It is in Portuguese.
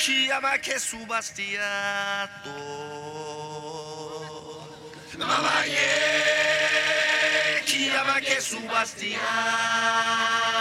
Chiama che subastiato. mamaye, Chiama che subastiato.